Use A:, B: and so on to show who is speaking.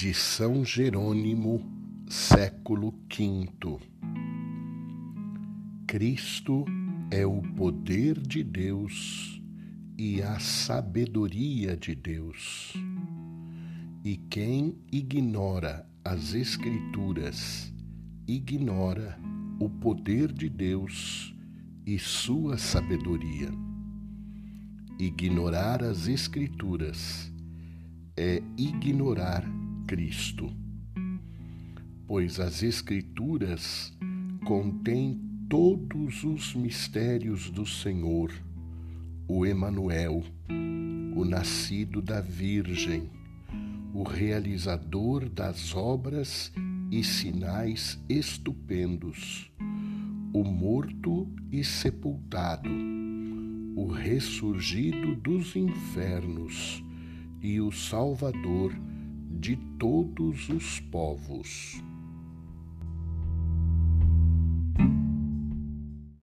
A: de São Jerônimo, século V. Cristo é o poder de Deus e a sabedoria de Deus. E quem ignora as Escrituras, ignora o poder de Deus e sua sabedoria. Ignorar as Escrituras é ignorar Cristo, pois as Escrituras contêm todos os mistérios do Senhor, o Emanuel, o nascido da Virgem, o realizador das obras e sinais estupendos, o morto e sepultado, o ressurgido dos infernos e o Salvador de todos os povos.